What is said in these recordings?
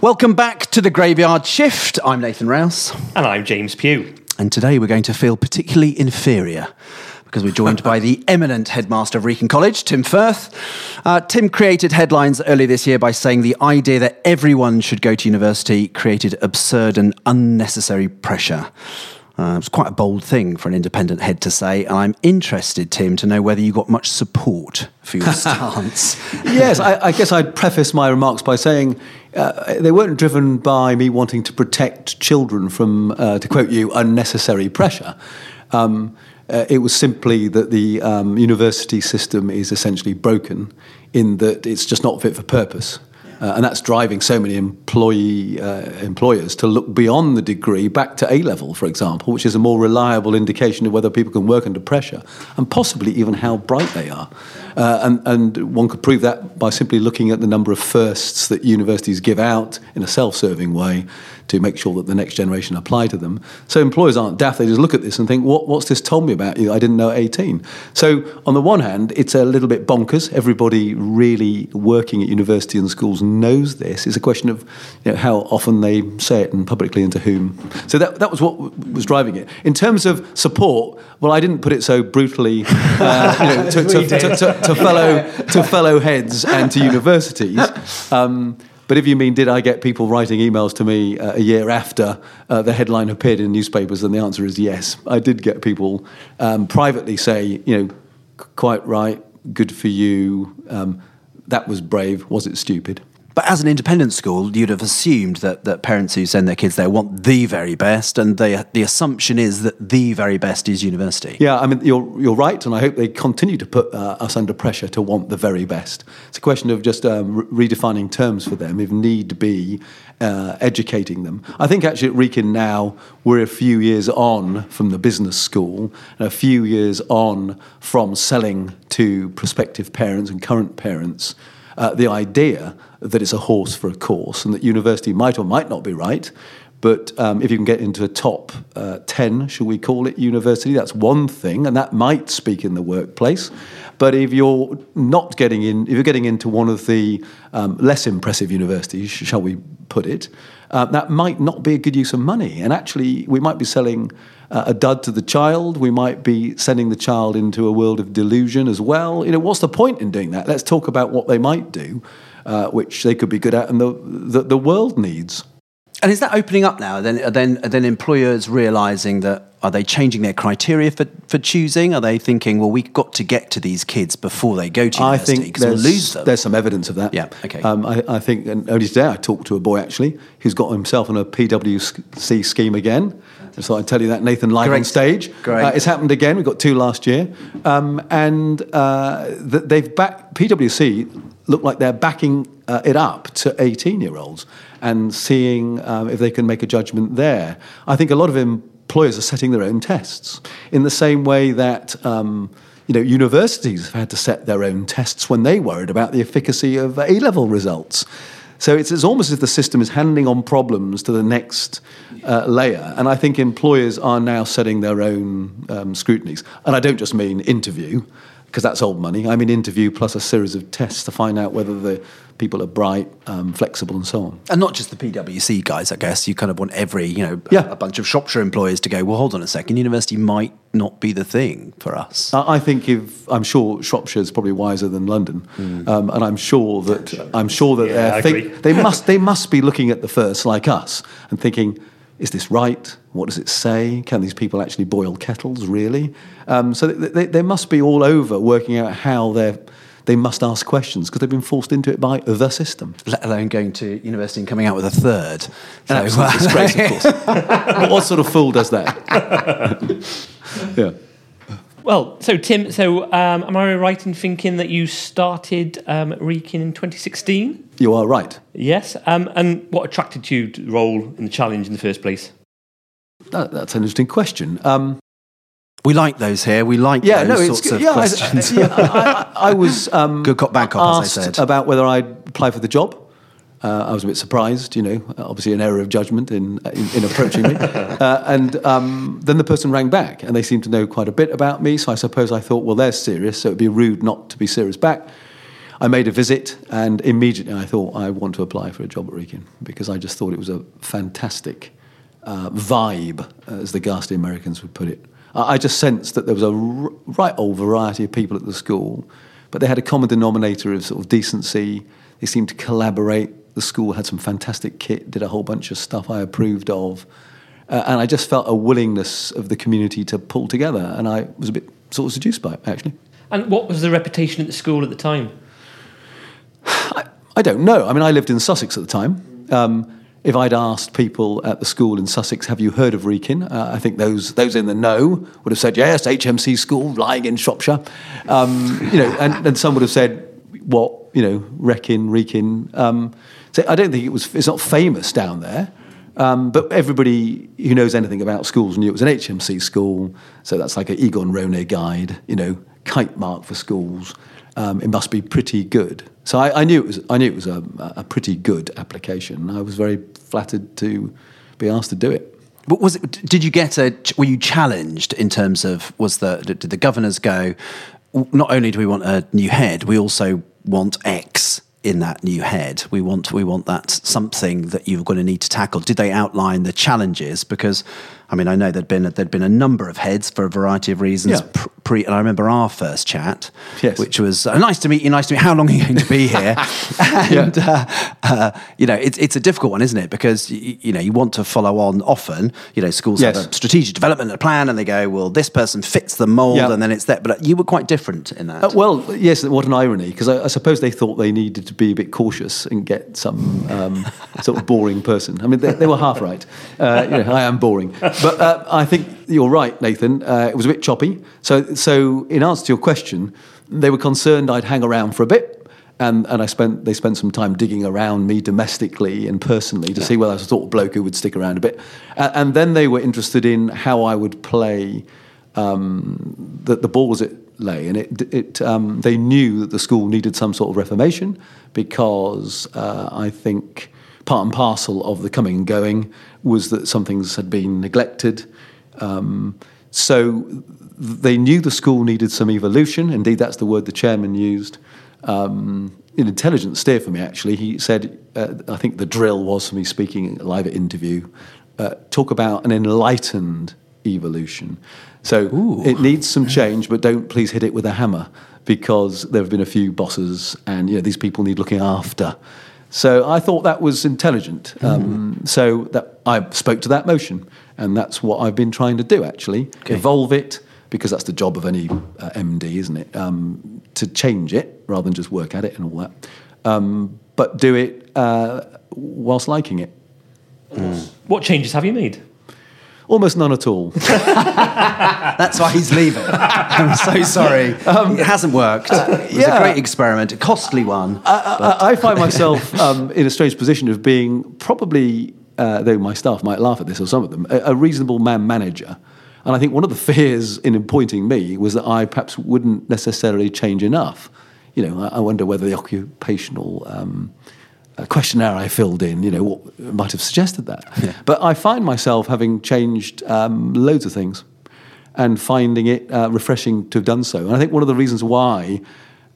Welcome back to the Graveyard Shift. I'm Nathan Rouse. And I'm James Pugh. And today we're going to feel particularly inferior because we're joined by the eminent headmaster of Wrekin College, Tim Firth. Uh, Tim created headlines earlier this year by saying the idea that everyone should go to university created absurd and unnecessary pressure. Uh, it was quite a bold thing for an independent head to say, and I'm interested, Tim, to know whether you got much support for your stance. yes, I, I, guess I'd preface my remarks by saying uh, they weren't driven by me wanting to protect children from, uh, to quote you, unnecessary pressure. Um, uh, it was simply that the um, university system is essentially broken in that it's just not fit for purpose. Uh, and that's driving so many employee uh, employers to look beyond the degree back to A level, for example, which is a more reliable indication of whether people can work under pressure and possibly even how bright they are. Uh, and, and one could prove that by simply looking at the number of firsts that universities give out in a self serving way to make sure that the next generation apply to them. So employers aren't daft; they just look at this and think, what, "What's this told me about you? I didn't know at 18." So on the one hand, it's a little bit bonkers. Everybody really working at university and schools knows this. It's a question of you know, how often they say it and publicly and to whom. So that that was what was driving it. In terms of support, well, I didn't put it so brutally uh, you know, to, to, to, to, fellow to fellow heads and to universities. Um, but if you mean, did I get people writing emails to me uh, a year after uh, the headline appeared in newspapers? Then the answer is yes. I did get people um, privately say, you know, quite right, good for you. Um, that was brave. Was it stupid? But as an independent school, you'd have assumed that, that parents who send their kids there want the very best, and they, the assumption is that the very best is university. Yeah, I mean, you're, you're right, and I hope they continue to put uh, us under pressure to want the very best. It's a question of just um, re- redefining terms for them, if need be, uh, educating them. I think actually at Wrekin now, we're a few years on from the business school, and a few years on from selling to prospective parents and current parents uh, the idea that it's a horse for a course and that university might or might not be right. But um, if you can get into a top uh, 10, shall we call it, university, that's one thing, and that might speak in the workplace. But if you're not getting in, if you're getting into one of the um, less impressive universities, shall we put it, uh, that might not be a good use of money. And actually, we might be selling uh, a dud to the child. We might be sending the child into a world of delusion as well. You know, what's the point in doing that? Let's talk about what they might do uh, which they could be good at and the, the, the world needs. And is that opening up now? Then, are then, are then employers realizing that are they changing their criteria for, for choosing? Are they thinking, well, we've got to get to these kids before they go to university I think there's, we'll lose them? There's some evidence of that. Yeah, okay. Um, I, I, think, and only today I talked to a boy actually who's got himself on a PwC scheme again. So I tell you that Nathan live Great. on stage. Great. Uh, it's happened again. We've got two last year, um, and uh, they've back PwC look like they're backing uh, it up to 18 year olds and seeing um, if they can make a judgment there. I think a lot of employers are setting their own tests in the same way that. Um, you know, universities have had to set their own tests when they worried about the efficacy of A level results. So it's, it's, almost as if the system is handing on problems to the next uh, layer. And I think employers are now setting their own um, scrutinies. And I don't just mean interview because that's old money. I mean, interview plus a series of tests to find out whether the people are bright, um, flexible, and so on. And not just the PwC guys, I guess. You kind of want every, you know, yeah. a, a bunch of Shropshire employers to go, well, hold on a second, university might not be the thing for us. I think if I'm sure Shropshire is probably wiser than London, mm. um, and I'm sure that I'm sure that yeah, think, they must they must be looking at the first like us and thinking is this right? What does it say? Can these people actually boil kettles, really? Um, so they, they, must be all over working out how they're, they must ask questions because they've been forced into it by the system. Let alone going to university and coming out with a third. So, disgrace, of course. what sort of fool does that? yeah. Well, so Tim, so um, am I right in thinking that you started um, Wrekin in 2016? You are right. Yes. Um, and what attracted you to the role in the challenge in the first place? That, that's an interesting question. Um, we like those here. We like yeah, those no, sorts of yeah, questions. I, yeah, I, I, was um, good cop, bad cop, as I said. about whether I'd apply for the job. Uh, I was a bit surprised, you know, obviously an error of judgment in, in, in approaching me. Uh, and um, then the person rang back and they seemed to know quite a bit about me. So I suppose I thought, well, they're serious, so it would be rude not to be serious back. I made a visit, and immediately I thought I want to apply for a job at Wrekin because I just thought it was a fantastic uh, vibe, as the ghastly Americans would put it. I, I just sensed that there was a r- right old variety of people at the school, but they had a common denominator of sort of decency. They seemed to collaborate. The school had some fantastic kit, did a whole bunch of stuff I approved of. Uh, and I just felt a willingness of the community to pull together, and I was a bit sort of seduced by it, actually. And what was the reputation at the school at the time? I, I don't know. I mean, I lived in Sussex at the time. Um, if I'd asked people at the school in Sussex, have you heard of Wrekin? Uh, I think those those in the know would have said, yes, HMC school lying in Shropshire. Um, you know, and, and some would have said, what, you know, Wrekin, Wrekin. Um, so I don't think it was, it's not famous down there. Um, but everybody who knows anything about schools knew it was an HMC school, so that's like an Egon Ronay guide, you know, kite mark for schools. Um, it must be pretty good. So I, I knew it was. I knew it was a, a pretty good application. I was very flattered to be asked to do it. But was it? Did you get a? Were you challenged in terms of? Was the did the governors go? Not only do we want a new head, we also want X in that new head. We want we want that something that you're going to need to tackle. Did they outline the challenges? Because I mean, I know there'd been a, there'd been a number of heads for a variety of reasons. Yeah. Pre, and I remember our first chat, Yes. which was uh, nice to meet you. Nice to meet. How long are you going to be here? and uh, uh, you know, it's it's a difficult one, isn't it? Because you, you know you want to follow on often. You know, schools Yes. have a strategic development plan, and they go, well, this person fits the mold, Yeah. and then it's that. But you were quite different in that. Uh, well, yes, what an irony, because I, I suppose they thought they needed to be a bit cautious and get some um, sort of boring person. I mean, they, they were half right. Uh, you know, I am boring. But uh, I think you're right, Nathan. Uh, it was a bit choppy. So, so, in answer to your question, they were concerned I'd hang around for a bit. And, and I spent, they spent some time digging around me domestically and personally to see whether I was the sort of bloke who would stick around a bit. Uh, and then they were interested in how I would play um, the, the ball as it lay, and it, it um, they knew that the school needed some sort of reformation because uh, I think part and parcel of the coming and going was that some things had been neglected. Um, so they knew the school needed some evolution. Indeed, that's the word the chairman used. Um, an intelligent steer for me, actually. He said, uh, I think the drill was for me speaking live at interview, uh, talk about an enlightened evolution. So it needs some change, but don't please hit it with a hammer because there have been a few bosses and you know, these people need looking after. So I thought that was intelligent. Um, so that I spoke to that motion, and that's what I've been trying to do actually evolve it because that's the job of any uh, MD, isn't it? Um, to change it rather than just work at it and all that, um, but do it uh, whilst liking it. What changes have you made? Almost none at all. That's why he's leaving. I'm so sorry. it hasn't worked. it was a great experiment, a costly one. I, I find myself um, in a strange position of being probably, uh, though my staff might laugh at this or some of them, a, a reasonable man manager. And I think one of the fears in appointing me was that I perhaps wouldn't necessarily change enough. You know, I, I wonder whether the occupational um, uh, questionnaire I filled in, you know, what, might have suggested that. But I find myself having changed um, loads of things and finding it uh, refreshing to have done so. And I think one of the reasons why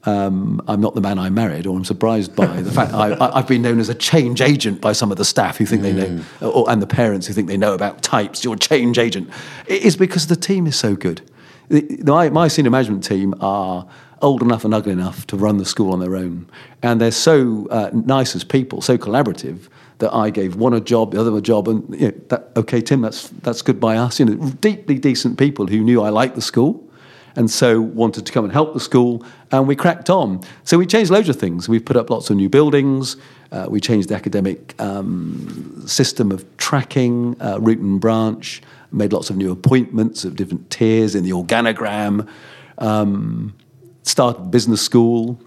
um, I'm not the man I married, or I'm surprised by the fact I, I've been known as a change agent by some of the staff who think they know, or, and the parents who think they know about types. You're a change agent. It is because the team is so good. The- My, my senior management team are old enough and ugly enough to run the school on their own, and they're so uh, nice as people, so collaborative that I gave one a job, the other a job, and you know, that, okay, Tim, that's that's good by us. You know, deeply decent people who knew I liked the school and so wanted to come and help the school, and we cracked on. So we changed loads of things. We've put up lots of new buildings. Uh, we changed the academic um, system of tracking, uh, root and branch. Made lots of new appointments of different tiers in the organogram. Um, started business school,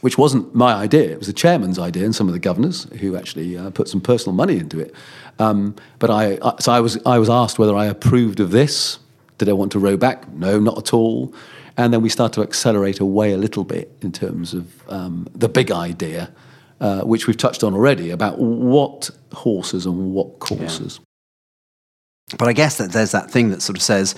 which wasn't my idea. It was the chairman's idea and some of the governors who actually uh, put some personal money into it. Um, but I, so I was, I was asked whether I approved of this. Did I want to row back? No, not at all. And then we start to accelerate away a little bit in terms of um, the big idea, uh, which we've touched on already about what horses and what courses. But I guess that there's that thing that sort of says,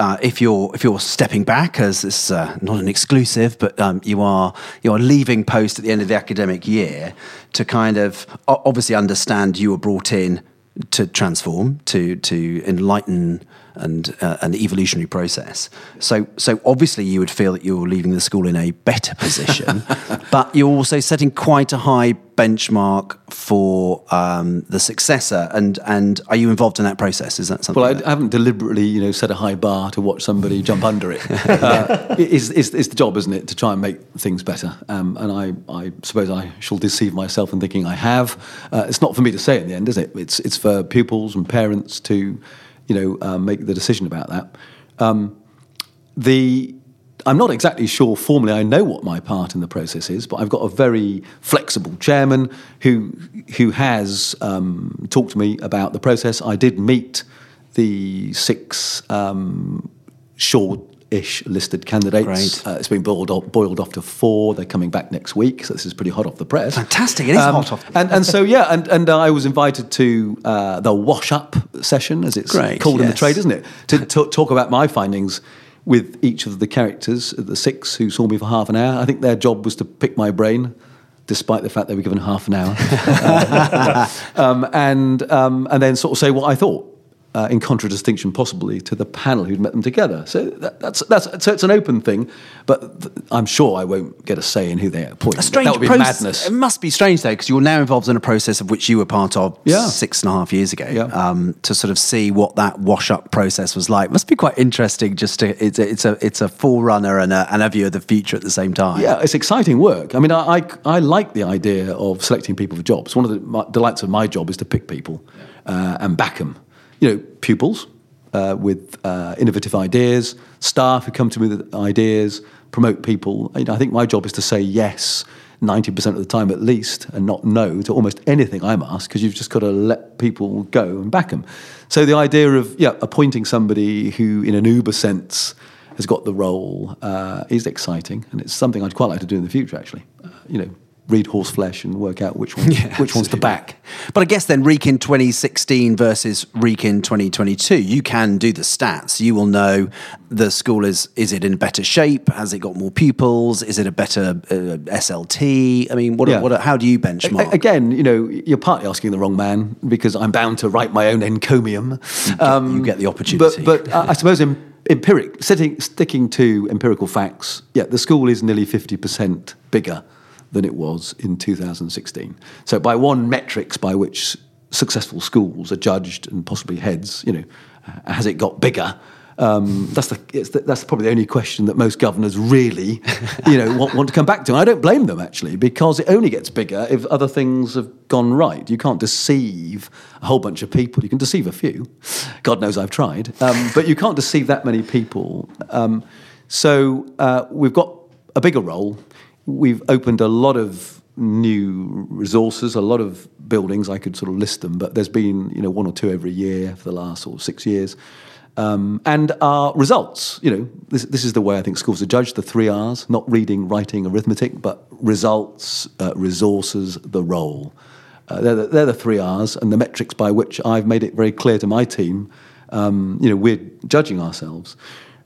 uh, if you're if you're stepping back as this uh, not an exclusive, but um, you are you are leaving post at the end of the academic year to kind of obviously understand you were brought in to transform, to to enlighten and uh, an evolutionary process. So so obviously you would feel that you're leaving the school in a better position, but you're also setting quite a high benchmark for um, the successor. And and are you involved in that process? Is that something? Well, I, that- I haven't deliberately, you know, set a high bar to watch somebody jump under it. Uh, it's, it's, it's the job, isn't it, to try and make things better? Um, and I, I suppose I shall deceive myself in thinking I have. Uh, it's not for me to say in the end, is it? It's, it's for pupils and parents to, you know, uh, make the decision about that. Um, the I'm not exactly sure formally I know what my part in the process is, but I've got a very flexible chairman who who has um, talked to me about the process. I did meet the six um, short-ish listed candidates. Uh, it's been boiled off, boiled off to four. They're coming back next week, so this is pretty hot off the press. Fantastic. It is hot off and, and so yeah, and, and I was invited to uh, the wash up session, as it's Great, called in the trade, isn't it? To t- talk about my findings with each of the characters, the six who saw me for half an hour. I think their job was to pick my brain, despite the fact they were given half an hour, um, and um, and then sort of say what I thought. Uh, in contradistinction, possibly to the panel who'd met them together. So that, that's that's so it's an open thing, but th- I'm sure I won't get a say in who they appoint. a strange that would be process. madness. It must be strange though, because you're now involved in a process of which you were part of Yeah. six and a half years ago. Yeah. Um, to sort of see what that wash up process was like must be quite interesting. Just to it's a it's a it's a forerunner and a, and a view of the future at the same time. Yeah, it's exciting work. I mean, I, I, I like the idea of selecting people for jobs. One of the my, delights of my job is to pick people uh, and back them. You know, pupils uh, with uh, innovative ideas, staff who come to me with ideas, promote people. I think my job is to say yes 90% of the time at least and not no to almost anything I'm asked because you've just got to let people go and back them. So the idea of yeah, appointing somebody who, in an Uber sense, has got the role uh, is exciting, and it's something I'd quite like to do in the future. Actually, uh, you know, read horse flesh and work out which one, Yeah, which one's the back. But I guess then Reek in 2016 versus Wrekin 2022, you can do the stats. You will know the school is is it in better shape? Has it got more pupils? Is it a better uh, SLT? I mean, what, Yeah. what how do you benchmark? Again, you know, you're partly asking the wrong man because I'm bound to write my own encomium. Um, you get the opportunity. But, but uh, I suppose em- empiric, sitting, sticking to empirical facts, yeah, the school is nearly 50% bigger than it was in 2016. So by one metrics by which successful schools are judged and possibly heads, you know, uh, has it got bigger? Um, that's the, it's the that's probably the only question that most governors really, you know, want, want to come back to. And I don't blame them actually, because it only gets bigger if other things have gone right. You can't deceive a whole bunch of people. You can deceive a few. God knows I've tried, um, but you can't deceive that many people. Um, so uh, we've got a bigger role. We've opened a lot of new resources, a lot of buildings. I could sort of list them, but there's been you know one or two every year for the last sort of six years. Um, and our results, you know, this, this is the way I think schools are judged: the three R's, not reading, writing, arithmetic, but results, uh, resources, the role. Uh, they're, the, they're the three R's, and the metrics by which I've made it very clear to my team. Um, you know, we're judging ourselves.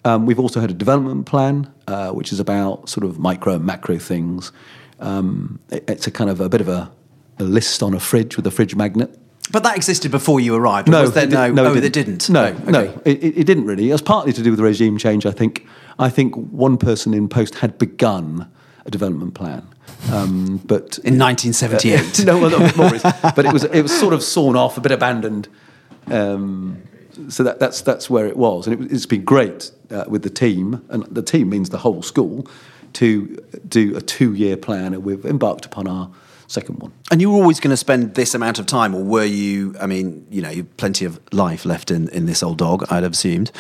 Um, we've also had a development plan, uh, which is about sort of micro and macro things. Um, it- it's a kind of a bit of a, a list on a fridge with a fridge magnet. But that existed before you arrived. was there it no? didn't- no, oh, it didn't. No, Oh, okay. no, it, it it didn't really. It was partly to do with the regime change. I think. I think one person in post had begun a development plan, um, but In 1978. no, well, no, more is- but it was it was sort of sawn off, a bit abandoned. Um, so that, that's that's where it was, and it, it's been great uh, with the team, and the team means the whole school, to do a two-year plan, and we've embarked upon our second one. And you were always going to spend this amount of time, or were you? I mean, you know, you've plenty of life left in, in this old dog. I'd have assumed.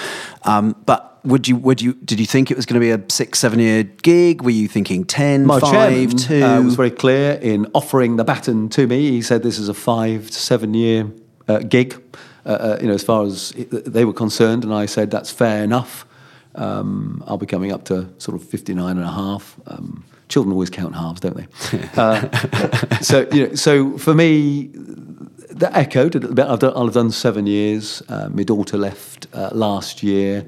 Um, but would you? Would you? Did you think it was going to be a six, seven year gig? Were you thinking 10, My 5, chairman two? uh, was very clear in offering the baton to me. He said this is a five to seven year uh, gig, uh, uh, you know, as far as they were concerned. And I said that's fair enough. Um, I'll be coming up to sort of 59 and a half. Um, children always count halves, don't they? uh, so, you know, so for me, that echoed a little bit. I've done, I've done seven years. Uh, my daughter left uh, last year.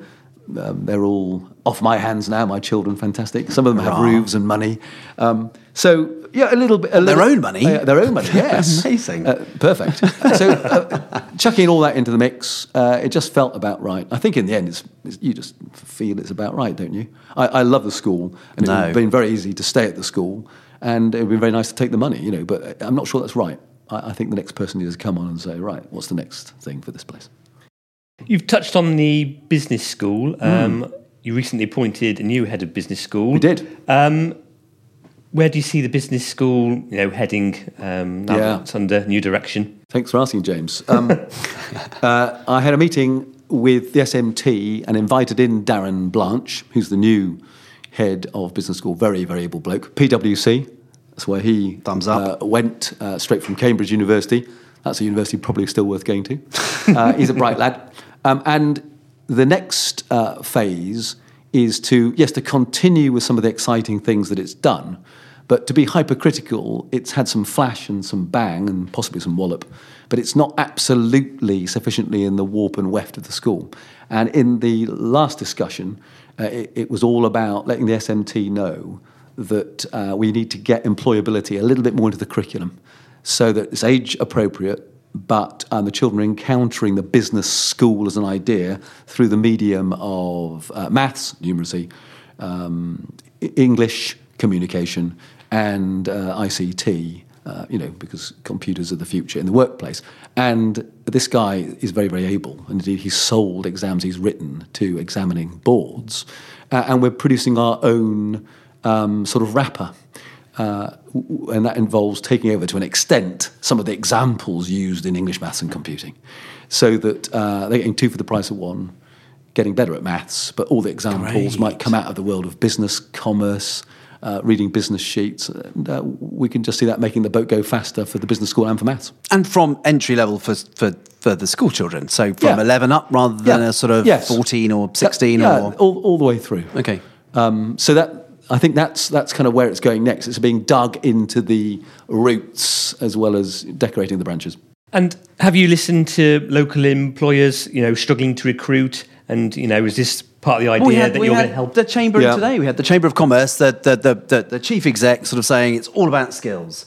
Um, they're all off my hands now. My children, fantastic. Some of them have roofs and money. Um, so yeah, a little bit. A Their little- own money? Uh, their own money. Yes, Amazing. Uh, perfect. so uh, chucking all that into the mix, uh, it just felt about right. I think in the end, it's, it's, you just feel it's about right, don't you? I, I love the school, and No. it's been very easy to stay at the school, and it would be very nice to take the money, you know. But I'm not sure that's right. I, I think the next person needs to come on and say, right, what's the next thing for this place? You've touched on the business school. Um, You recently appointed a new head of business school. We did. Um, where do you see the business school, you know, heading um, now Yeah. that it's under new direction? Thanks for asking, James. Um, uh, I had a meeting with the SMT and invited in Darren Blanche, who's the new head of business school, very, very able bloke. PwC, that's where he Thumbs up. Uh, went uh, straight from Cambridge University. That's a university probably still worth going to. Uh, he's a bright lad. Um, and the next uh, phase is to, yes, to continue with some of the exciting things that it's done, but to be hypercritical, it's had some flash and some bang and possibly some wallop, but it's not absolutely sufficiently in the warp and weft of the school. And in the last discussion, uh, it, it was all about letting the SMT know that uh, we need to get employability a little bit more into the curriculum so that it's age appropriate, but um, the children are encountering the business school as an idea through the medium of uh, maths, numeracy, um, English, communication, and uh, ICT. Uh, you know, because computers are the future in the workplace. And this guy is very, very able. And indeed, he's sold exams he's written to examining boards. Uh, and we're producing our own um, sort of wrapper. Uh, and that involves taking over to an extent some of the examples used in English, maths, and computing, so that uh, they're getting two for the price of one, getting better at maths, but all the examples might come out of the world of business, commerce, uh, reading business sheets. And, uh, we can just see that making the boat go faster for the business school and for maths. And from entry level for, for, for the school children. So from Yeah. 11 up rather than Yeah. a sort of Yes. 14 or 16 yeah, or. all, all the way through. Okay. Um, so that I think that's that's kind of where it's going next. It's being dug into the roots as well as decorating the branches. And have you listened to local employers, you know, struggling to recruit? And, you know, is this part of the idea Well, we had, that we you're going to help? the chamber Yeah. today. We had the chamber of commerce, the the, the the the chief exec sort of saying it's all about skills,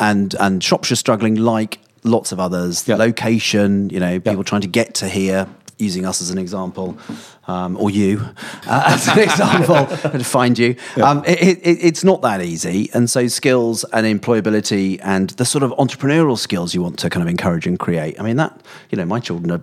and and Shropshire struggling like lots of others. Yeah. Location, you know, people trying to get to here, using us as an example, um, or you uh, as an example to find you. Um, it, it, it's not that easy, and so skills and employability and the sort of entrepreneurial skills you want to kind of encourage and create. I mean that you know, my children are.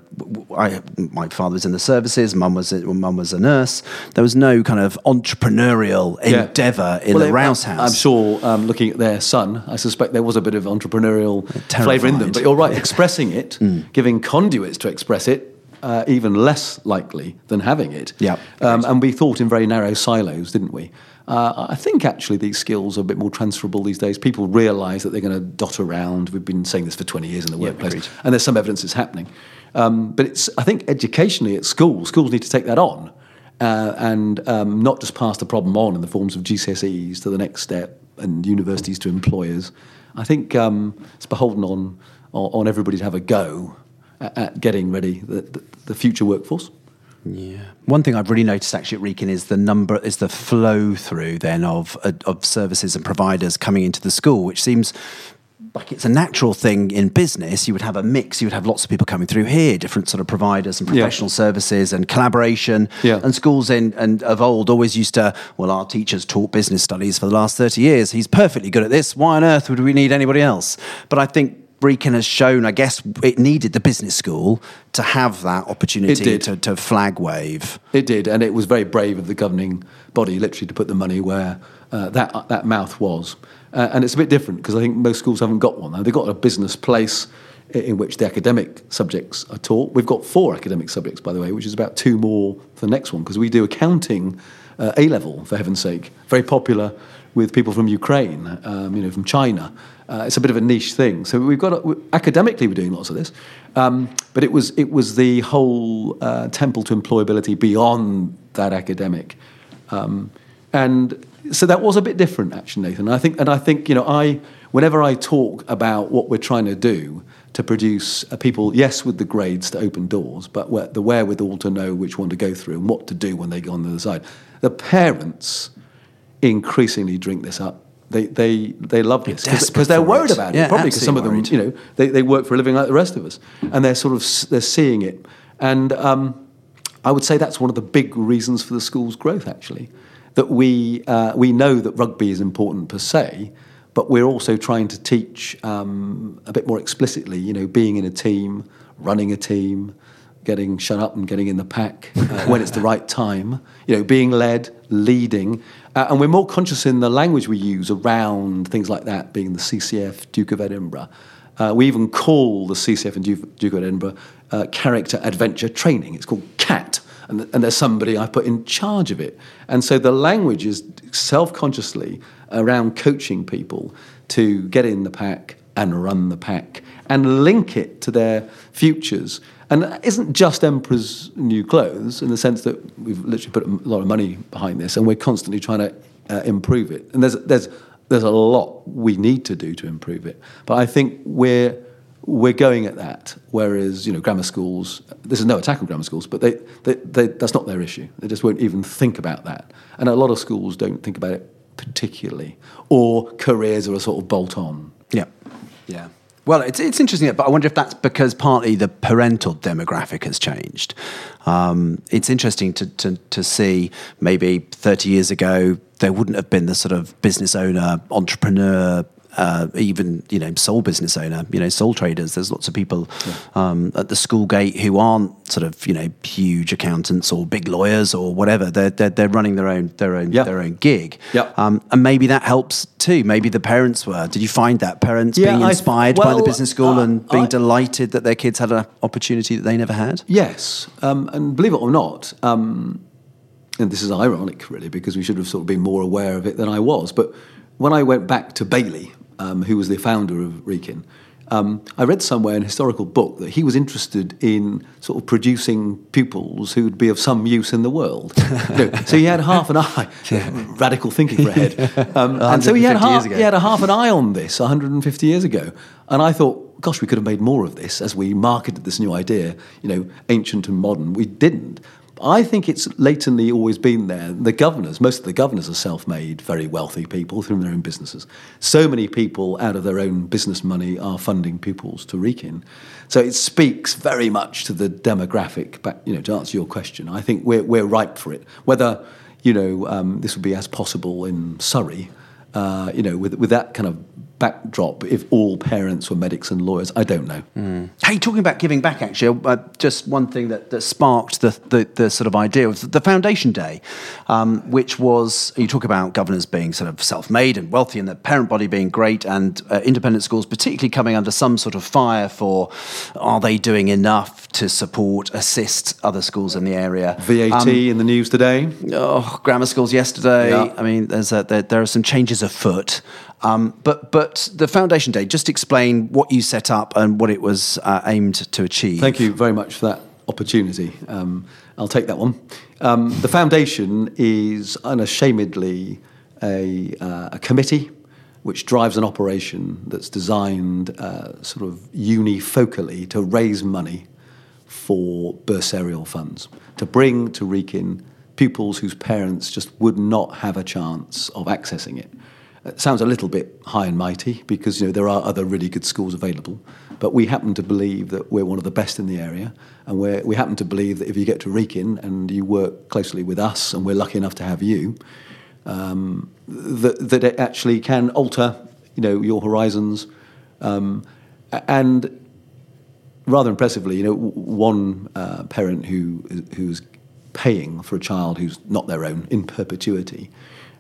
I, my father was in the services. Mum was a, mum was a nurse. There was no kind of entrepreneurial Yeah. endeavour in Well, the Rouse I'm sure, um, looking at their son, I suspect there was a bit of entrepreneurial flavour in them. But you're right, expressing it, giving conduits to express it, uh, even less likely than having it. Yeah. Um, and we thought in very narrow silos, didn't we? Uh, I think actually these skills are a bit more transferable these days. People realise that they're going to dot around. We've been saying this for 20 years in the workplace, agreed. and there's some evidence it's happening. Um, but it's, I think, educationally at school, schools need to take that on uh, and um, not just pass the problem on in the forms of GCSEs to the next step and universities to employers. I think um, it's beholden on on everybody to have a go at, getting ready the, the, the future workforce. Yeah. One thing I've really noticed actually at Wrekin is the number is the flow through then of uh, of services and providers coming into the school, which seems like it's a natural thing in business. You would have a mix. You would have lots of people coming through here, different sort of providers and Yeah. professional services and collaboration. Yeah. And schools in and of old always used to. Well, our teachers taught business studies for the last thirty years. He's perfectly good at this. Why on earth would we need anybody else? But I think. Wrekin has shown, I guess, it needed the business school to have that opportunity to, to flag wave. It did, and it was very brave of the governing body, literally, to put the money where uh, that that mouth was. Uh, and it's a bit different because I think most schools haven't got one. They've got a business place in which the academic subjects are taught. We've got four academic subjects, by the way, which is about two more for the next one because we do accounting uh, A level, for heaven's sake, very popular with people from Ukraine, um, you know, from China. Uh, it's a bit of a niche thing. So we've got academically we're doing lots of this, um, but it was it was the whole uh, temple to employability beyond that academic, um, and so that was a bit different, actually, Nathan. I think, and I think you know, I whenever I talk about what we're trying to do to produce uh, people, yes, with the grades to open doors, but where, the wherewithal to know which one to go through and what to do when they go on the other side. The parents increasingly drink this up. They, they, they love this because they're worried it. about it. Yeah, probably because some of them, worried. you know, they, they work for a living like the rest of us, and they're sort of they're seeing it. And um, I would say that's one of the big reasons for the school's growth, actually, that we uh, we know that rugby is important per se, but we're also trying to teach um, a bit more explicitly, you know, being in a team, running a team, getting shut up and getting in the pack uh, when it's the right time, you know, being led, leading. Uh, and we're more conscious in the language we use around things like that, being the CCF, Duke of Edinburgh. Uh, we even call the CCF and Duke, Duke of Edinburgh uh, character adventure training. It's called CAT, and, and there's somebody I put in charge of it. And so the language is self consciously around coaching people to get in the pack and run the pack and link it to their futures. And that isn't just Emperor's New Clothes in the sense that we've literally put a lot of money behind this and we're constantly trying to uh, improve it. And there's, there's, there's a lot we need to do to improve it. But I think we're, we're going at that. Whereas, you know, grammar schools, this is no attack on grammar schools, but they, they, they, that's not their issue. They just won't even think about that. And a lot of schools don't think about it particularly. Or careers are a sort of bolt on. Yeah. Yeah. Well, it's, it's interesting, but I wonder if that's because partly the parental demographic has changed. Um, it's interesting to, to, to see maybe 30 years ago, there wouldn't have been the sort of business owner, entrepreneur, uh, even you know sole business owner, you know sole traders. There's lots of people yeah. um, at the school gate who aren't sort of you know huge accountants or big lawyers or whatever. They're they're, they're running their own their own yeah. their own gig. Yeah. Um, and maybe that helps too. Maybe the parents were. Did you find that parents Yeah, being I- inspired well, by the business school uh, and being I- delighted that their kids had an opportunity that they never had? Yes, um, and believe it or not, um, and this is ironic really because we should have sort of been more aware of it than I was. But when I went back to Bailey, um, who was the founder of Wrekin, um, I read somewhere in a historical book that he was interested in sort of producing pupils who would be of some use in the world. You know, so he had half an eye, radical thinking for a head. Um, and so he had, half, he had a half an eye on this 150 years ago. And I thought, gosh, we could have made more of this as we marketed this new idea, you know, ancient and modern. We didn't. I think it's latently always been there. The governors, most of the governors are self made, very wealthy people through their own businesses. So many people out of their own business money are funding pupils to Wrekin. So it speaks very much to the demographic. But, you know, to answer your question, I think we're, we're ripe for it. Whether, you know, um, this would be as possible in Surrey, uh, you know, with, with that kind of backdrop, if all parents were medics and lawyers, I don't know. Hey, talking about giving back, actually, uh, just one thing that, that sparked the, the, the sort of idea was the Foundation Day, um, which was you talk about governors being sort of self made and wealthy and the parent body being great, and uh, independent schools particularly coming under some sort of fire for are they doing enough to support, assist other schools in the area? VAT in the news today. oh, grammar schools yesterday. Yeah. I mean, there's a, there, there are some changes afoot. Um, but but the Foundation Day, just explain what you set up and what it was uh, aimed to achieve. Thank you very much for that opportunity. Um, I'll take that one. Um, the foundation is unashamedly a, uh, a committee which drives an operation that's designed uh, sort of unifocally to raise money for bursarial funds, to bring to Wrekin pupils whose parents just would not have a chance of accessing it. It sounds a little bit high and mighty because you know there are other really good schools available, but we happen to believe that we're one of the best in the area, and we we happen to believe that if you get to Wrekin and you work closely with us, and we're lucky enough to have you, um, that that it actually can alter you know your horizons, um, and rather impressively, you know, one uh, parent who who's paying for a child who's not their own in perpetuity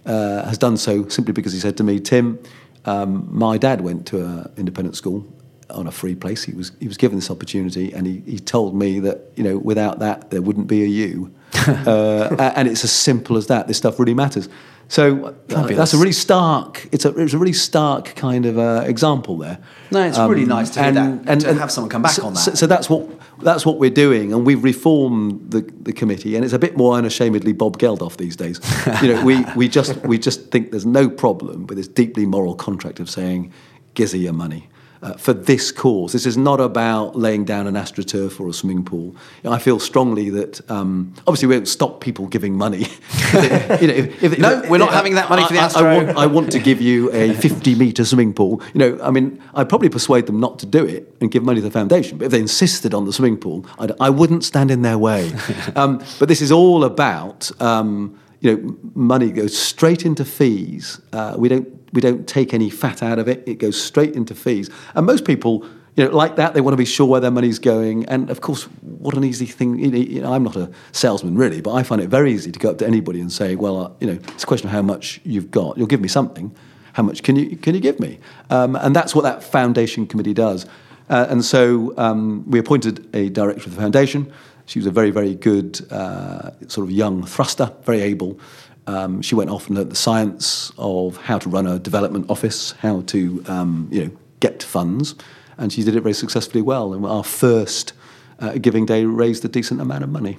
uh, has done so simply because he said to me, Tim, um, my dad went to an independent school. on a free place. He was he was given this opportunity, and he, he told me that you know without that there wouldn't be a you. uh, and it's as simple as that. This stuff really matters. So uh, that's a really stark. It's a it's a really stark kind of uh, example there. No, it's really nice to hear that, and to have someone come back so, on that. So, so that's what that's what we're doing, and we've reformed the, the committee, and it's a bit more unashamedly Bob Geldof these days. you know, we, we just we just think there's no problem with this deeply moral contract of saying, "Gizzy your money." Uh, for this cause, this is not about laying down an astroturf or a swimming pool. You know, I feel strongly that um, obviously we won't stop people giving money. you know, if, if, No, we're not having that money for the I- I- Astro. I want, I want to give you a 50 metre swimming pool. You know, I mean, I'd probably persuade them not to do it and give money to the foundation. But if they insisted on the swimming pool, I'd, I wouldn't stand in their way. um, but this is all about, um, you know, money goes straight into fees. Uh, we don't we don't take any fat out of it. It goes straight into fees. And most people. You know, like that, they want to be sure where their money's going. And of course, what an easy thing. You know, I'm not a salesman really, but I find it very easy to go up to anybody and say, well, uh, you know, it's a question of how much you've got. You'll give me something. How much can you, can you give me? Um, and that's what that foundation committee does. Uh, and so um, we appointed a director of the foundation. She was a very, very good uh, sort of young thruster, very able. Um, she went off and learned the science of how to run a development office, how to um, you know get funds, and she did it very successfully well. And our first uh, giving day raised a decent amount of money.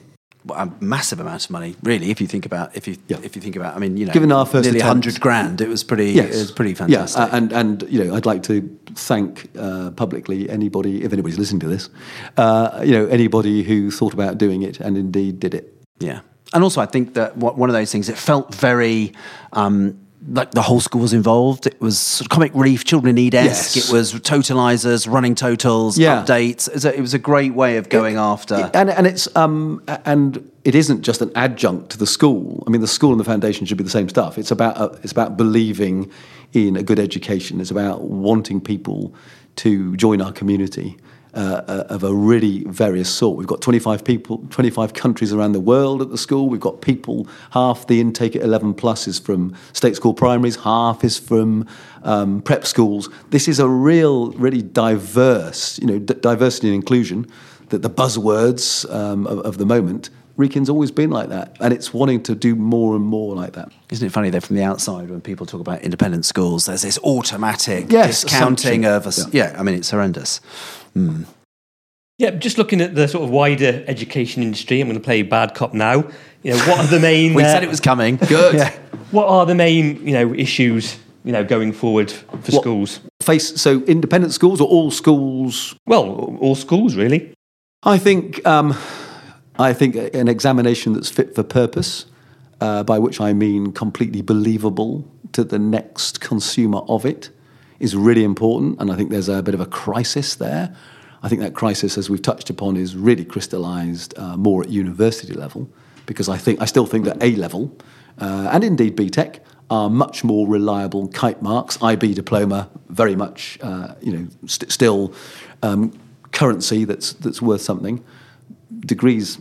A massive amount of money, really. If you think about, if you Yeah. if you think about, I mean, you know, Given our first nearly hundred grand, it was pretty, it was pretty fantastic. Yeah, uh, and and you know, I'd like to thank uh, publicly anybody, if anybody's listening to this, uh, you know, anybody who thought about doing it and indeed did it. Yeah. And also, I think that one of those things, it felt very um, like the whole school was involved. It was sort of comic relief, children in need esque. Yes. It was totalizers, running totals, Yeah. updates. It was, a, it was a great way of going after. and and it's um and it isn't just an adjunct to the school. I mean, the school and the foundation should be the same stuff. It's about uh, it's about believing in a good education. It's about wanting people to join our community. Uh, of a really various sort. We've got 25 people, 25 countries around the world at the school. We've got people, half the intake at 11 plus is from state school primaries, half is from um, prep schools. This is a real, really diverse, you know, d- diversity and inclusion that the buzzwords um, of, of the moment. Wrekin's always been like that, and it's wanting to do more and more like that. Isn't it funny though? from the outside, when people talk about independent schools, there's this automatic Yes, discounting of, a s yeah. I mean, it's horrendous. Yeah, just looking at the sort of wider education industry, I'm going to play bad cop now. You know, what are the main? We uh, said it was coming. Good. Yeah. What are the main, you know, issues, you know, going forward for What- schools? Face so independent schools or all schools Well, all schools really. I think um, I think an examination that's fit for purpose, uh, by which I mean completely believable to the next consumer of it, is really important. And I think there's a bit of a crisis there. I think that crisis, as we've touched upon, is really crystallised uh, more at university level, because I think I still think that A level uh, and indeed BTEC are much more reliable kite marks. IB diploma, very much, uh, you know, st- still um, currency that's that's worth something. Degrees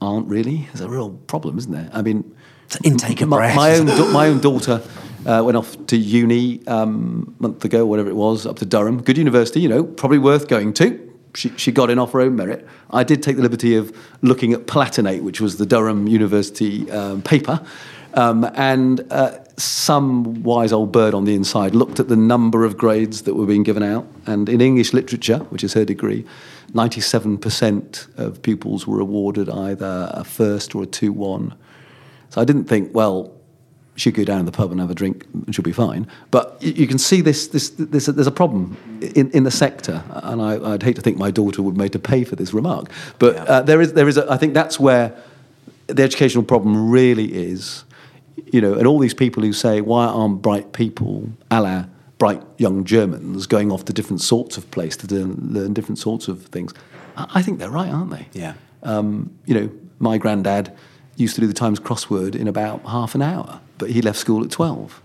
aren't really. There's a real problem, isn't there? I mean, It's an intake of my, breath, my own da- my own daughter uh, went off to uni um, a month ago, whatever it was, up to Durham. Good university, you know, probably worth going to. She, she got in off her own merit. I did take the liberty of looking at Palatinate, which was the Durham University um, paper, um, and uh, some wise old bird on the inside looked at the number of grades that were being given out, and in English literature, which is her degree, 97% of pupils were awarded either a first or a 2 1. So I didn't think, well, she'll go down to the pub and have a drink and she'll be fine. But you, can see this, this, this, there's a problem in, in the sector. And I, I'd hate to think my daughter would be made to pay for this remark. But uh, there is, there is a, I think that's where the educational problem really is. You know, and all these people who say, why aren't bright people, a la bright young Germans, going off to different sorts of place to learn, learn different sorts of things? I, I think they're right, aren't they? Yeah. Um, you know, my granddad used to do the Times crossword in about half an hour, but he left school at 12.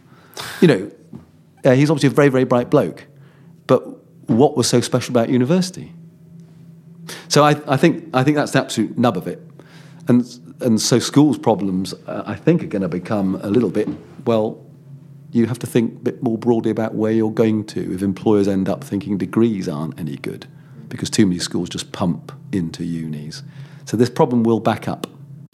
You know, uh, he's obviously a very, very bright bloke, but what was so special about university? So I, I, think, I think that's the absolute nub of it. And, and so schools' problems, uh, I think, are going to become a little bit, well, you have to think a bit more broadly about where you're going to if employers end up thinking degrees aren't any good because too many schools just pump into unis. So this problem will back up.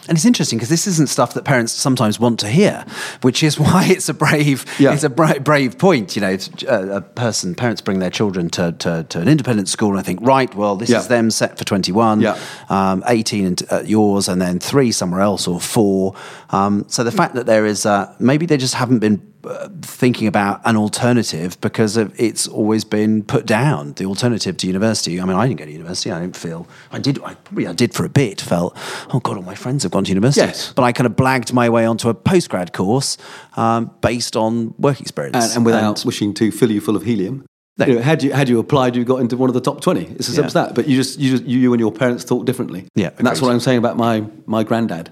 And it's interesting because this isn't stuff that parents sometimes want to hear, which is why it's a brave, Yeah. it's a bra- brave point. You know, if, uh, a person, parents bring their children to, to, to an independent school and I think, right, well, this Yeah. is them set for 21, Yeah. um, 18 and, at yours, and then three somewhere else or four. Um, so the fact that there is, uh, maybe they just haven't been uh, thinking about an alternative because of, it's always been put down. The alternative to university. I mean, I didn't go to university. I didn't feel I did. I probably I did for a bit. Felt oh god, all my friends have gone to university. Yes. but I kind of blagged my way onto a postgrad course um, based on work experience and, and without wishing to fill you full of helium. No. You know, had you had you applied, you got into one of the top twenty. It's as simple as that. But you just you just you and your parents thought differently. Yeah, and that's what I'm saying about my my granddad.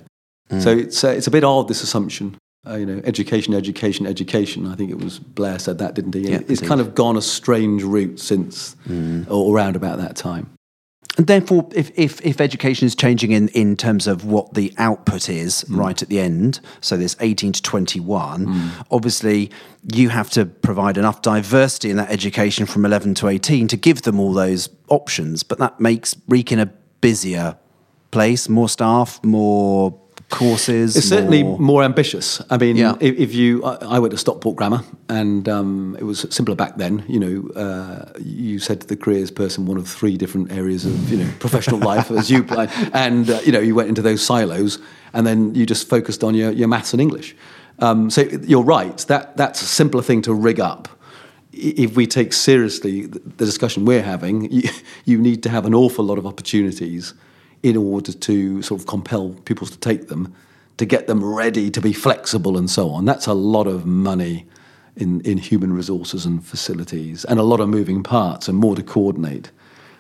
So it's uh, it's a bit odd this assumption. Uh, you know, education, education, education. I think it was Blair said that, didn't he? Yeah, it's indeed. kind of gone a strange route since mm. or around about that time. And therefore, if, if, if education is changing in, in terms of what the output is mm. right at the end, so there's 18 to 21, mm. obviously you have to provide enough diversity in that education from 11 to 18 to give them all those options. But that makes Wrekin a busier place, more staff, more courses. It's certainly more- more ambitious. I mean, Yeah. if, if you, I, I went to Stockport Grammar, and um, it was simpler back then. You know, uh, you said to the careers person one of three different areas of you know professional life as you, and uh, you know you went into those silos, and then you just focused on your, your maths and English. Um, so you're right. That that's a simpler thing to rig up. If we take seriously the the discussion we're having, you, you need to have an awful lot of opportunities in order to sort of compel pupils to take them, to get them ready to be flexible and so on. That's a lot of money in, in human resources and facilities, and a lot of moving parts and more to coordinate.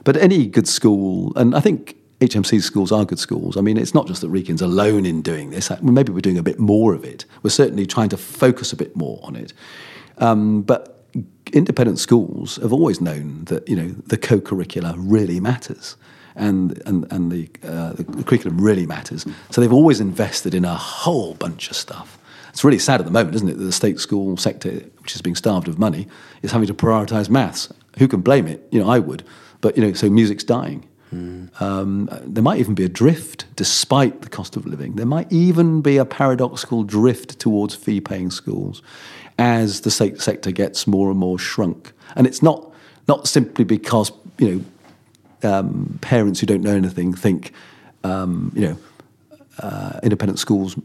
But any good school, and I think HMC schools are good schools. I mean, it's not just that Wrekin's alone in doing this. Maybe we're doing a bit more of it. We're certainly trying to focus a bit more on it. Um, but independent schools have always known that you know the co-curricular really matters, and and and the, uh, the curriculum really matters. So they've always invested in a whole bunch of stuff. It's really sad at the moment, isn't it, that the state school sector, which is being starved of money, is having to prioritise maths. Who can blame it? You know, I would. But you know, so music's dying. Um, there might even be a drift, despite the cost of living. There might even be a paradoxical drift towards fee-paying schools as the state sector gets more and more shrunk. And it's not not simply because you know um, parents who don't know anything think um, you know uh, independent schools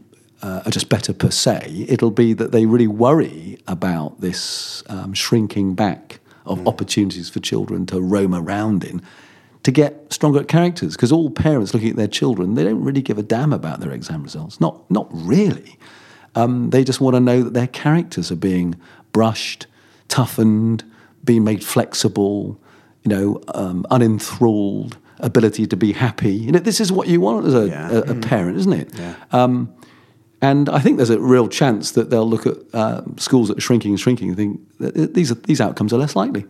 uh, are just better per se. It'll be that they really worry about this um, shrinking back of opportunities for children to roam around in to get stronger characters. Because all parents looking at their children, they don't really give a damn about their exam results. Not, not really. Um, they just want to know that their characters are being brushed, toughened, being made flexible, you know, um, unenthralled, ability to be happy. You know, this is what you want as a, Yeah. a, a parent, isn't it? Yeah. Um, and I think there's a real chance that they'll look at uh, schools that are shrinking and shrinking and think that these, are, these outcomes are less likely.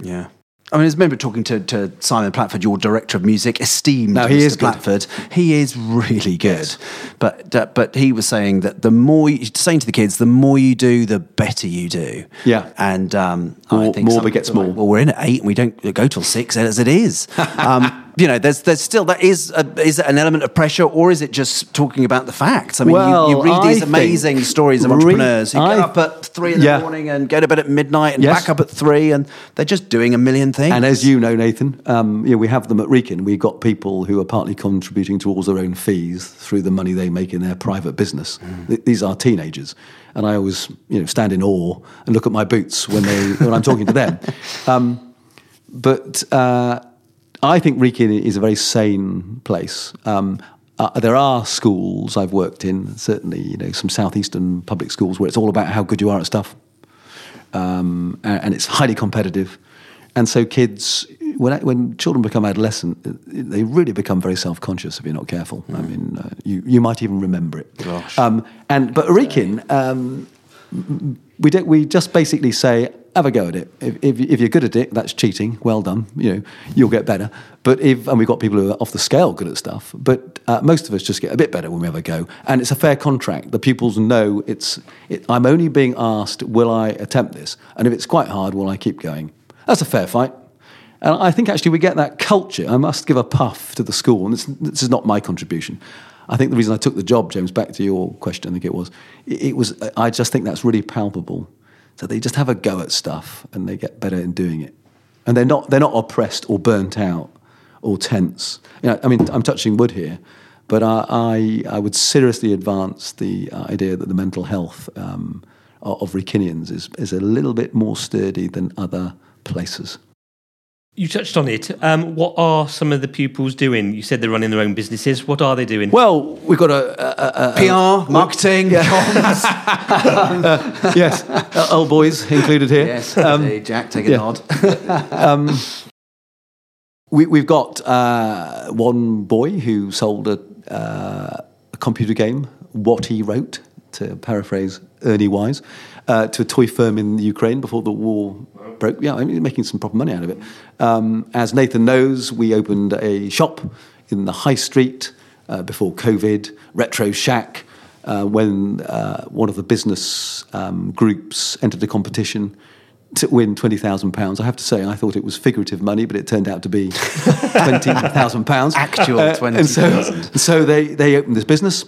Yeah. I mean, I remember talking to, to Simon Platford, your director of music, esteemed No, he Mr. is good. Platford. He is really good. But uh, but he was saying that the more you, saying to the kids, the more you do, the better you do. Yeah. And um, More- I think more begets more. Well, we're in at eight, and we don't go till six as it is. um, you know, there's there's still that is a, is it an element of pressure, or is it just talking about the facts? I mean, you, you Well, read these I amazing stories of re- entrepreneurs who get I- up at three in Yeah. the morning and go to bed at midnight and Yes. back up at three, and they're just doing a million things. And as you know, Nathan, um, you know, we have them at Wrekin. We've got people who are partly contributing towards their own fees through the money they make in their private business. Th- These are teenagers, and I always, you know, stand in awe and look at my boots when they when I'm talking to them. Um, but uh, I think Wrekin is a very sane place. Um, uh, there are schools I've worked in, certainly, you know, some southeastern public schools where it's all about how good you are at stuff um, a- and it's highly competitive. And so kids, when, when children become adolescent, uh, they really become very self-conscious if you're not careful. I mean, uh, you, you might even remember it. Um, and, but Wrekin, um, we, don't, we just basically say, have a go at it. If, if, if you're good at it, that's cheating. Well done. You know, you'll get better. But if and we've got people who are off the scale good at stuff, but uh, most of us just get a bit better when we have a go. And it's a fair contract. The pupils know it's. It, I'm only being asked, will I attempt this? And if it's quite hard, will I keep going? That's a fair fight. And I think actually we get that culture. I must give a puff to the school, and this, is not my contribution. I think the reason I took the job, James, back to your question, I think it was, it was. I just think that's really palpable. So they just have a go at stuff, and they get better in doing it, and they're not they're not oppressed or burnt out or tense. You know, I mean, I'm touching wood here, but I I, I would seriously advance the idea that the mental health um, of Wrekinians is is a little bit more sturdy than other places. You touched on it. Um, what are some of the pupils doing? You said they're running their own businesses. What are they doing? Well, we've got a, a, a PR, marketing, comms. uh, yes, uh, old boys included here. Yes, um, Jack, take a yeah. nod. um, we, have got uh, one boy who sold a, uh, a, computer game, what he wrote, to paraphrase Ernie Wise, uh, to a toy firm in Ukraine before the war broke. Yeah, I mean, making some proper money out of it. Um, as Nathan knows, we opened a shop in the high street uh, before COVID, Retro Shack, uh, when uh, one of the business um, groups entered a competition to win twenty thousand pounds. I have to say, I thought it was figurative money, but it turned out to be twenty thousand pounds. Actual uh, twenty thousand. so, so they they opened this business.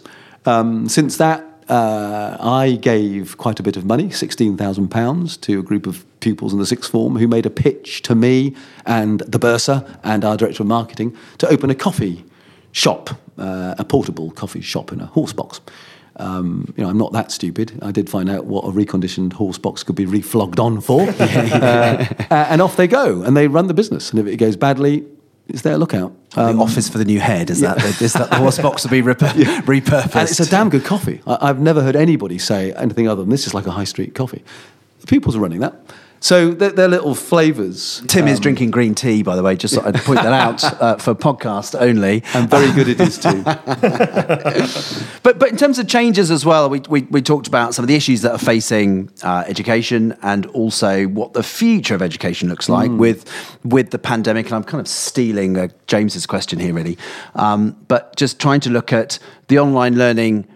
Um, since that, uh, I gave quite a bit of money, £16,000, to a group of pupils in the sixth form who made a pitch to me and the bursar and our director of marketing to open a coffee shop, uh, a portable coffee shop in a horse box. Um, you know, I'm not that stupid. I did find out what a reconditioned horse box could be reflogged on for. uh, and off they go, and they run the business. And if it goes badly, it's their lookout. Um, the office for the new head is yeah. that the, is that the horse box will be rep- yeah. repurposed? And it's a damn good coffee. I, have never heard anybody say anything other than this is like a high street coffee. The pupils are running that. So they're, they're little flavours. Tim um, is drinking green tea, by the way. Just thought I'd point that out uh, for podcast only. And very good it is too. but but in terms of changes as well, we, we, we talked about some of the issues that are facing uh, education and also what the future of education looks like mm. with with the pandemic. And I'm kind of stealing uh, James's question here, really. Um, but just trying to look at the online learning.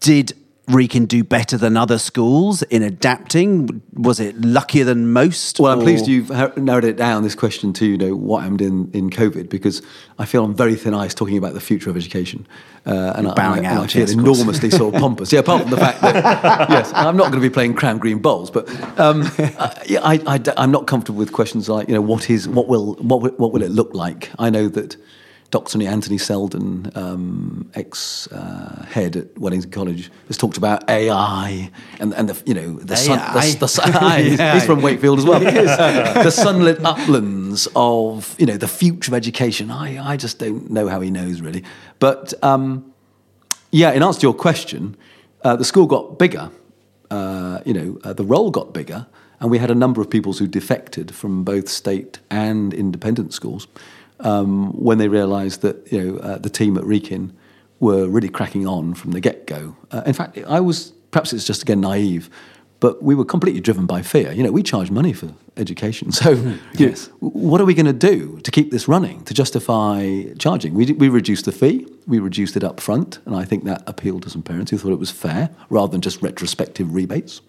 Did Wrekin do better than other schools in adapting? Was it luckier than most? Well, I'm pleased you've narrowed it down, this question to, you know, what happened in, in COVID, because I feel on very thin ice talking about the future of education. Uh, and, bowing I, out, I feel yes, enormously sort of pompous. Yeah, apart from the fact that, yes, I'm not going to be playing crown green bowls, but um, I, I, am not comfortable with questions like, you know, what is, what will, what, what will it look like? I know that Dr. Anthony Seldon, um, ex uh, head at Wellington College, has talked about AI and, and the you know the sun. The, the sun yeah. He's from Wakefield as well. the sunlit uplands of you know the future of education. I I just don't know how he knows really. But um, yeah, in answer to your question, uh, the school got bigger. Uh, you know, uh, the role got bigger, and we had a number of pupils who defected from both state and independent schools um, when they realised that you know uh, the team at Wrekin were really cracking on from the get go. Uh, in fact, I was perhaps it's just again naive, but we were completely driven by fear. You know, we charge money for education, so yes. Know, what are we going to do to keep this running to justify charging? We we reduced the fee, we reduced it up front, and I think that appealed to some parents who thought it was fair rather than just retrospective rebates.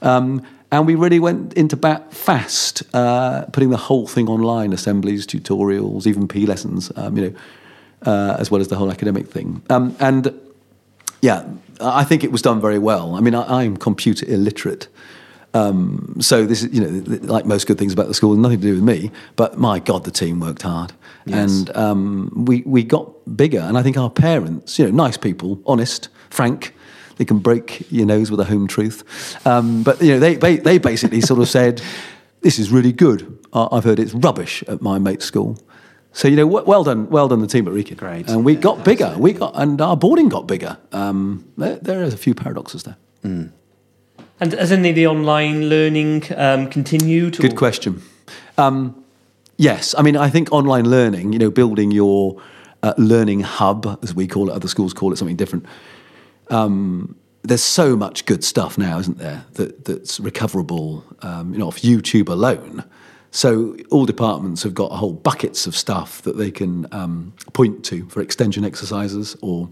Um, and we really went into bat fast, uh, putting the whole thing online: assemblies, tutorials, even P lessons. Um, you know, uh, as well as the whole academic thing. Um, and yeah, I think it was done very well. I mean, I, am computer illiterate. Um, so this is, you know, like most good things about the school, nothing to do with me. But my God, the team worked hard, yes. and um, we we got bigger. And I think our parents, you know, nice people, honest, frank, they can break your nose with a home truth. Um, but you know, they, they, they basically sort of said, "This is really good." I've heard it's rubbish at my mate's school. So you know, well done, well done, the team at Wrekin. Great. And we yeah, got bigger. We got, and our boarding got bigger. Um, there, there are a few paradoxes there. Mm. And has any of the online learning um, continued? Good or? question. Um, yes, I mean, I think online learning, you know, building your uh, learning hub, as we call it, other schools call it something different, um, there's so much good stuff now, isn't there? That that's recoverable, um, you know, off YouTube alone. So all departments have got whole buckets of stuff that they can um, point to for extension exercises or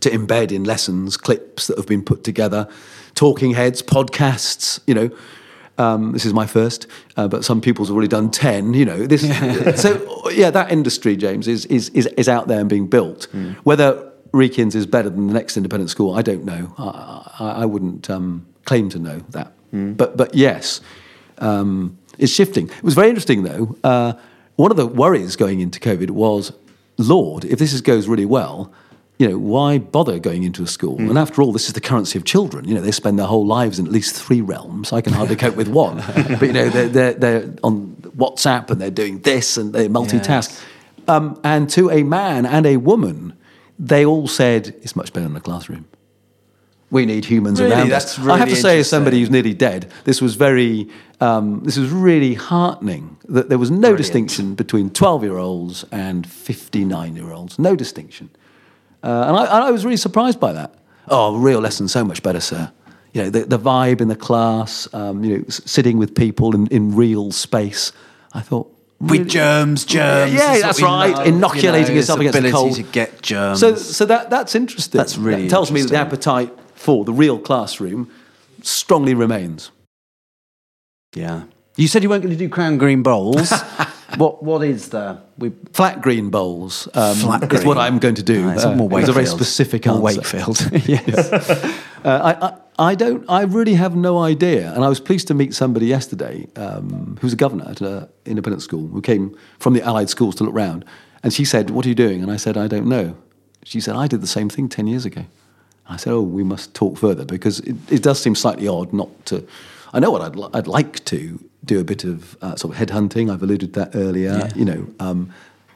to embed in lessons clips that have been put together, talking heads, podcasts. You know, um, this is my first, uh, but some pupils have already done ten. You know, this. so yeah, that industry, James, is is is, is out there and being built. Whether Wrekin's is better than the next independent school, I don't know. I, I, I wouldn't um, claim to know that. But but yes, um, it's shifting. It was very interesting though. Uh, one of the worries going into COVID was, Lord, if this is, goes really well, you know, why bother going into a school? And after all, this is the currency of children. You know, they spend their whole lives in at least three realms. I can hardly cope with one. But, you know, they're, they're, they're on WhatsApp and they're doing this and they multitask. Um, and to a man and a woman, they all said, it's much better in the classroom. We need humans Really? around That's us. I have to say, as somebody who's nearly dead, this was very, um, this was really heartening that there was no distinction between 12 year olds and 59 year olds. No distinction. Uh, and I, I was really surprised by that. Oh, real lesson, so much better, sir. You know, the, the vibe in the class, um, you know, sitting with people in, in real space. I thought, With germs, germs. Yeah, that's right. know, Inoculating you know, yourself this against the cold. to get germs. So, so that that's interesting. That's really that tells me that the appetite for the real classroom strongly remains. yeah. You said you weren't going to do crown green bowls. what what is the we Flat green bowls um, Flat is what. I'm going to do. It's Uh, more it's a very specific More answer. Wakefield. yes. Uh, I, I, I don't. I really have no idea. And I was pleased to meet somebody yesterday um, who was a governor at an independent school who came from the allied schools to look round. And she said, "What are you doing?" And I said, "I don't know." She said, "I did the same thing ten years ago." I said, "Oh, we must talk further because it, it does seem slightly odd not to." I know what I'd, li- I'd like to do a bit of uh, sort of headhunting. I've alluded to that earlier. You know, um,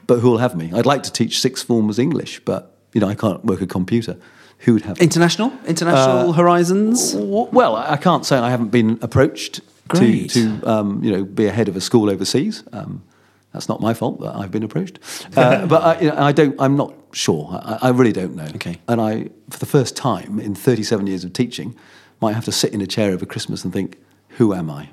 but who will have me? I'd like to teach sixth formers English, but you know, I can't work a computer. Who would have? International? International horizons? Well, I can't say I haven't been approached to, to um, you know be a head of a school overseas. Um, that's not my fault that I've been approached, uh, but I, you know, I don't. I'm not sure. I, I really don't know. Okay. And I, for the first time in 37 years of teaching, might have to sit in a chair over Christmas and think, who am I?